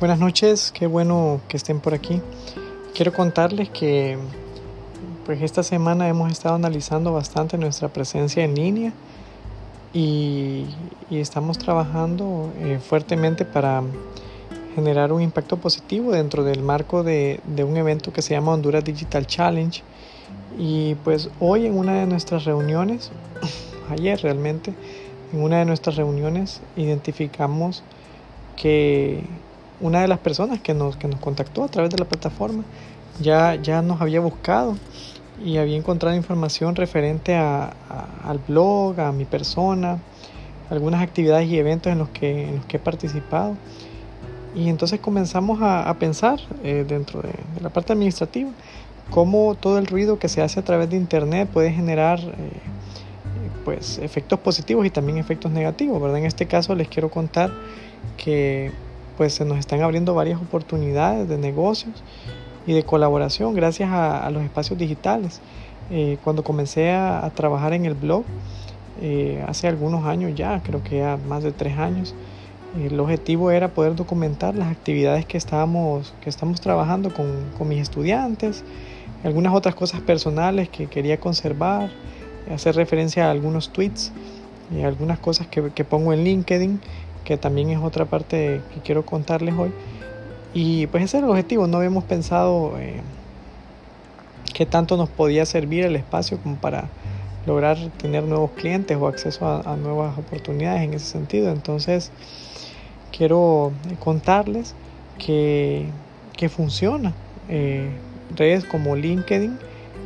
Buenas noches, qué bueno que estén por aquí. Quiero contarles que pues esta semana hemos estado analizando bastante nuestra presencia en línea y, estamos trabajando eh, fuertemente para generar un impacto positivo dentro del marco de, de un evento que se llama Honduras Digital Challenge. Y pues hoy en una de nuestras reuniones, ayer realmente, en una de nuestras reuniones identificamos que una de las personas que nos, que nos contactó a través de la plataforma ya, ya nos había buscado y había encontrado información referente a, al blog, a mi persona, algunas actividades y eventos en los que, en los que he participado. Y entonces comenzamos a, a pensar eh, dentro de, la parte administrativa cómo todo el ruido que se hace a través de Internet puede generar eh, pues, efectos positivos y también efectos negativos. ¿verdad? En este caso les quiero contar que pues se nos están abriendo varias oportunidades de negocios y de colaboración gracias a, los espacios digitales. Eh, cuando comencé a, trabajar en el blog, eh, hace algunos años ya, creo que ya más de tres años, el objetivo era poder documentar las actividades que estábamos, que estamos trabajando con, con mis estudiantes, algunas otras cosas personales que quería conservar, hacer referencia a algunos tweets y algunas cosas que, que pongo en LinkedIn que también es otra parte que quiero contarles hoy. Y pues ese era el objetivo, no habíamos pensado eh, qué tanto nos podía servir el espacio como para lograr tener nuevos clientes o acceso a, nuevas oportunidades en ese sentido. Entonces, quiero contarles que, que funciona. Eh, redes como LinkedIn,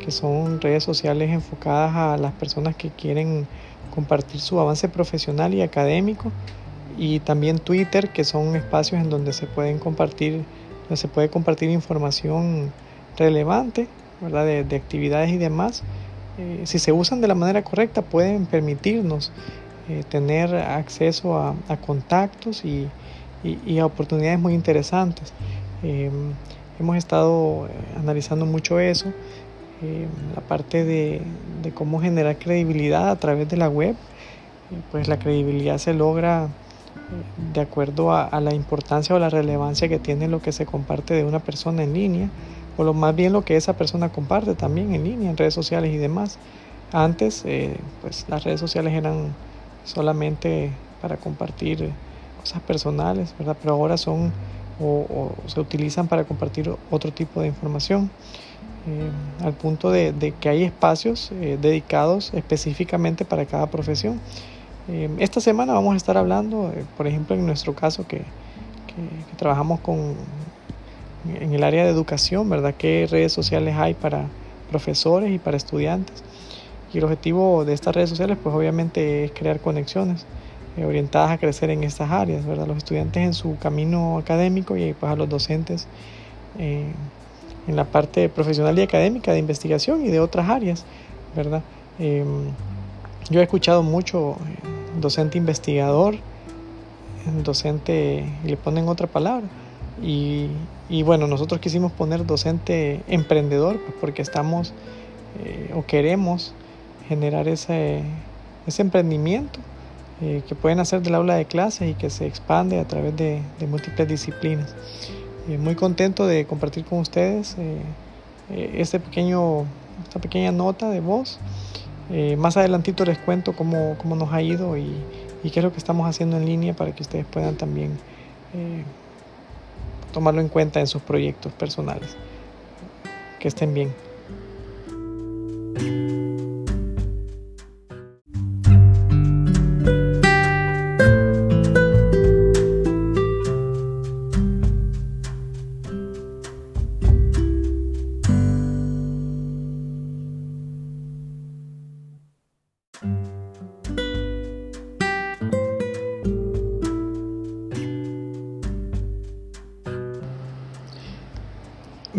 que son redes sociales enfocadas a las personas que quieren compartir su avance profesional y académico y también Twitter, que son espacios en donde se pueden compartir, se puede compartir información relevante, ¿verdad? De, actividades y demás. Eh, si se usan de la manera correcta, pueden permitirnos eh, tener acceso a, contactos y, a oportunidades muy interesantes. Em, hemos estado eh, analizando mucho eso, la parte de, de, cómo generar credibilidad a través de la web. pues la credibilidad se logra de acuerdo a, la importancia o la relevancia que tiene lo que se comparte de una persona en línea, o lo más bien lo que esa persona comparte también en línea, en redes sociales y demás. Antes, eh, pues las redes sociales eran solamente para compartir cosas personales, ¿verdad? Pero ahora son o, se utilizan para compartir otro tipo de información. Eh, al punto de, que hay espacios eh, dedicados específicamente para cada profesión. Eh, esta semana vamos a estar hablando, eh, por ejemplo, en nuestro caso que, trabajamos con, en el área de educación, ¿verdad? ¿Qué redes sociales hay para profesores y para estudiantes? Y el objetivo de estas redes sociales, pues obviamente es crear conexiones eh, orientadas a crecer en estas áreas, ¿verdad? Los estudiantes en su camino académico y pues a los docentes en la parte profesional y académica de investigación y de otras áreas, ¿verdad? yo he escuchado mucho docente investigador, docente, le ponen otra palabra. Y, bueno, nosotros quisimos poner docente emprendedor pues, porque estamos eh, o queremos generar ese, ese emprendimiento eh, que pueden hacer del aula de clases y que se expande a través de, múltiples disciplinas. Eh, muy contento de compartir con ustedes este pequeño, esta pequeña nota de voz. Eh, más adelantito les cuento cómo, cómo nos ha ido y, qué es lo que estamos haciendo en línea para que ustedes puedan también eh, tomarlo en cuenta en sus proyectos personales. Que estén bien.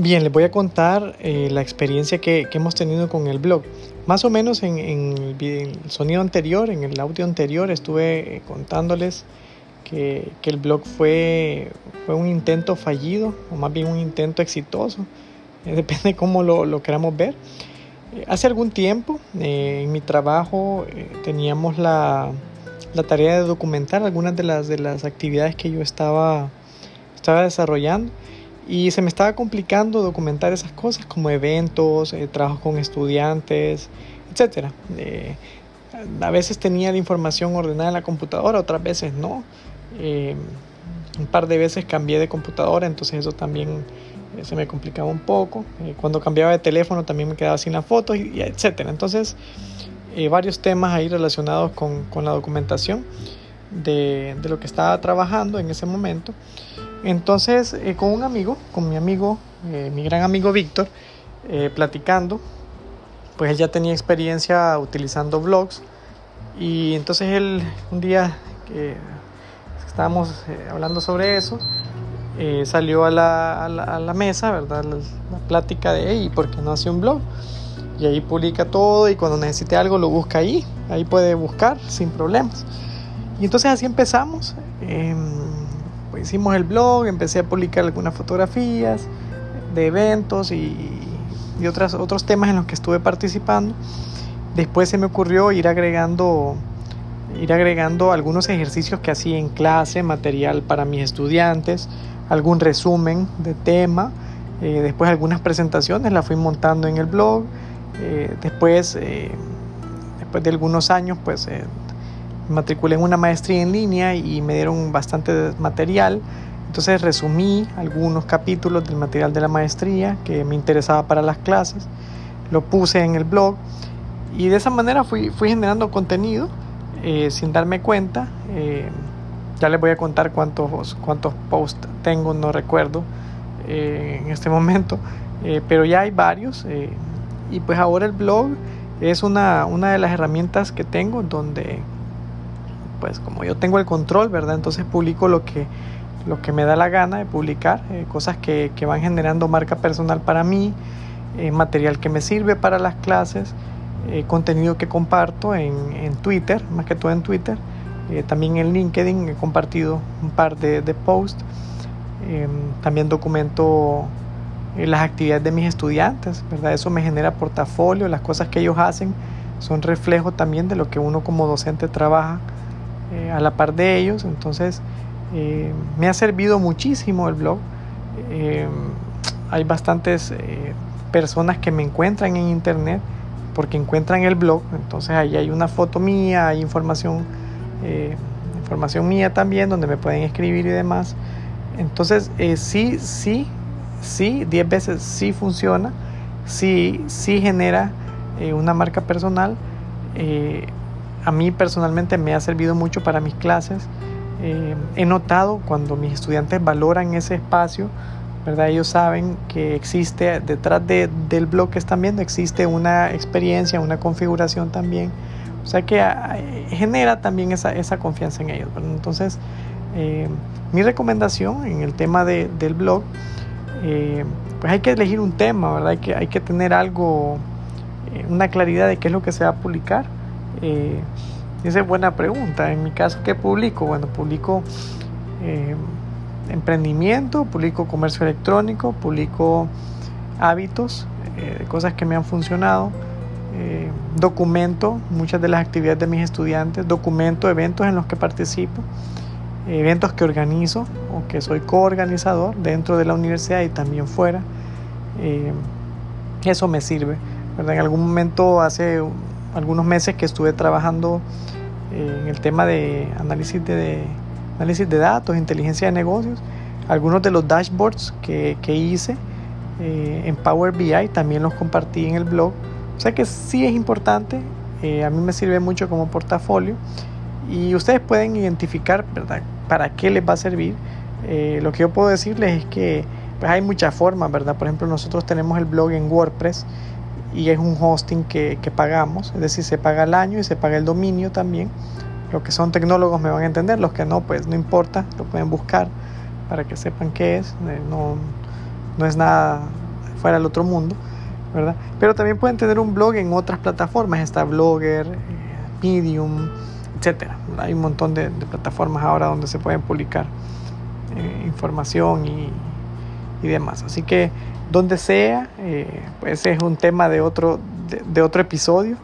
Bien, les voy a contar eh, la experiencia que, hemos tenido con el blog. Más o menos en, el, sonido anterior, en el audio anterior, estuve eh, contándoles que, el blog fue, un intento fallido, o más bien un intento exitoso, eh, depende de cómo lo, queramos ver. hace algún tiempo, en mi trabajo, teníamos la, tarea de documentar algunas de las, de las actividades que yo estaba desarrollando y se me estaba complicando documentar esas cosas como eventos, eh, trabajo con estudiantes, etc. Eh, a veces tenía la información ordenada en la computadora, otras veces no. Eh, un par de veces cambié de computadora, entonces eso también se me complicaba un poco. cuando cambiaba de teléfono también me quedaba sin las fotos, y, etc. Entonces, varios temas ahí relacionados con, con la documentación de, de, lo que estaba trabajando en ese momento. Entonces, eh, con un amigo, con mi amigo, eh, mi gran amigo Víctor, eh, platicando, pues él ya tenía experiencia utilizando blogs y entonces él un día que estábamos hablando sobre eso, salió a la, a, la, mesa, ¿verdad? La, plática de, ¿y ¿por qué no hace un blog? Y ahí publica todo y cuando necesite algo lo busca ahí, ahí puede buscar sin problemas. Y entonces así empezamos. Pues hicimos el blog, empecé a publicar algunas fotografías de eventos y, y otras, otros temas en los que estuve participando. Después se me ocurrió ir agregando, ir agregando algunos ejercicios que hacía en clase, material para mis estudiantes, algún resumen de tema, eh, después algunas presentaciones las fui montando en el blog. Eh, después, eh, después de algunos años, pues me matriculé en una maestría en línea y me dieron bastante material. Entonces resumí algunos capítulos del material de la maestría que me interesaba para las clases, lo puse en el blog y de esa manera fui, fui generando contenido eh, sin darme cuenta. Eh, ya les voy a contar cuántos, cuántos posts tengo, no recuerdo eh, en este momento, pero ya hay varios. y pues ahora el blog es una, una de las herramientas que tengo donde pues como yo tengo el control, ¿verdad? Entonces publico lo que, lo que me da la gana de publicar, eh, cosas que, que, van generando marca personal para mí, eh, material que me sirve para las clases, eh, contenido que comparto en, en, Twitter, más que todo en Twitter, también en LinkedIn he compartido un par de, de posts, em, también documento las actividades de mis estudiantes, ¿verdad? Eso me genera portafolio, las cosas que ellos hacen son reflejo también de lo que uno como docente trabaja eh, a la par de ellos. Entonces eh, me ha servido muchísimo el blog. Eh, hay bastantes personas que me encuentran en internet porque encuentran el blog. Entonces ahí hay una foto mía, hay información, información mía también donde me pueden escribir y demás. Entonces sí, sí, sí, 10 veces sí funciona, sí, sí genera una marca personal a mí personalmente me ha servido mucho para mis clases. Eh, he notado cuando mis estudiantes valoran ese espacio, ¿verdad? Ellos saben que existe detrás de, del blog que están viendo, existe una experiencia, una configuración también. O sea que ah, genera también esa, esa, confianza en ellos. Entonces, eh, mi recomendación en el tema de, del blog, eh, pues hay que elegir un tema, ¿verdad? Hay que, hay que tener algo, una claridad de qué es lo que se va a publicar eh, esa es buena pregunta. En mi caso, ¿qué publico? Bueno, publico eh, emprendimiento, publico comercio electrónico, publico hábitos, eh, cosas que me han funcionado, documento muchas de las actividades de mis estudiantes, documento eventos en los que participo, eventos que organizo o que soy coorganizador dentro de la universidad y también fuera. eso me sirve. En algún momento hace algunos meses que estuve trabajando eh, en el tema de análisis de, análisis de datos, inteligencia de negocios. Algunos de los dashboards que, que hice eh, en Power BI también los compartí en el blog. O sea que sí es importante, eh, a mí me sirve mucho como portafolio y ustedes pueden identificar ¿verdad? para qué les va a servir. lo que yo puedo decirles es que pues hay muchas formas, ¿verdad? Por ejemplo, nosotros tenemos el blog en WordPress y es un hosting que, que, pagamos, es decir, se paga el año y se paga el dominio también. Los que son tecnólogos me van a entender, los que no, pues no importa, lo pueden buscar para que sepan qué es, eh, no, no es nada fuera del otro mundo, ¿verdad? Pero también pueden tener un blog en otras plataformas, está Blogger, eh, Medium, etcétera. Hay un montón de, plataformas ahora donde se pueden publicar eh, información y, y demás. Así que donde sea, eh, pues es un tema de otro, de, otro episodio,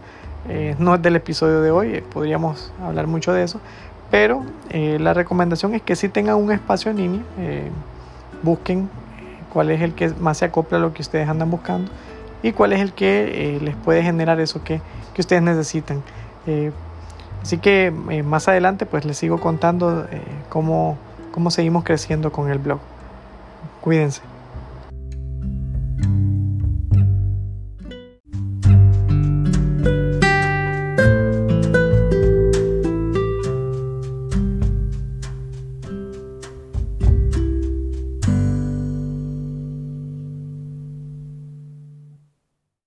eh, no es del episodio de hoy, eh, podríamos hablar mucho de eso, pero la recomendación es que si tengan un espacio en línea, busquen cuál es el que más se acopla a lo que ustedes andan buscando y cuál es el que les puede generar eso que, que ustedes necesitan. así que más adelante pues les sigo contando cómo, cómo seguimos creciendo con el blog. Cuídense.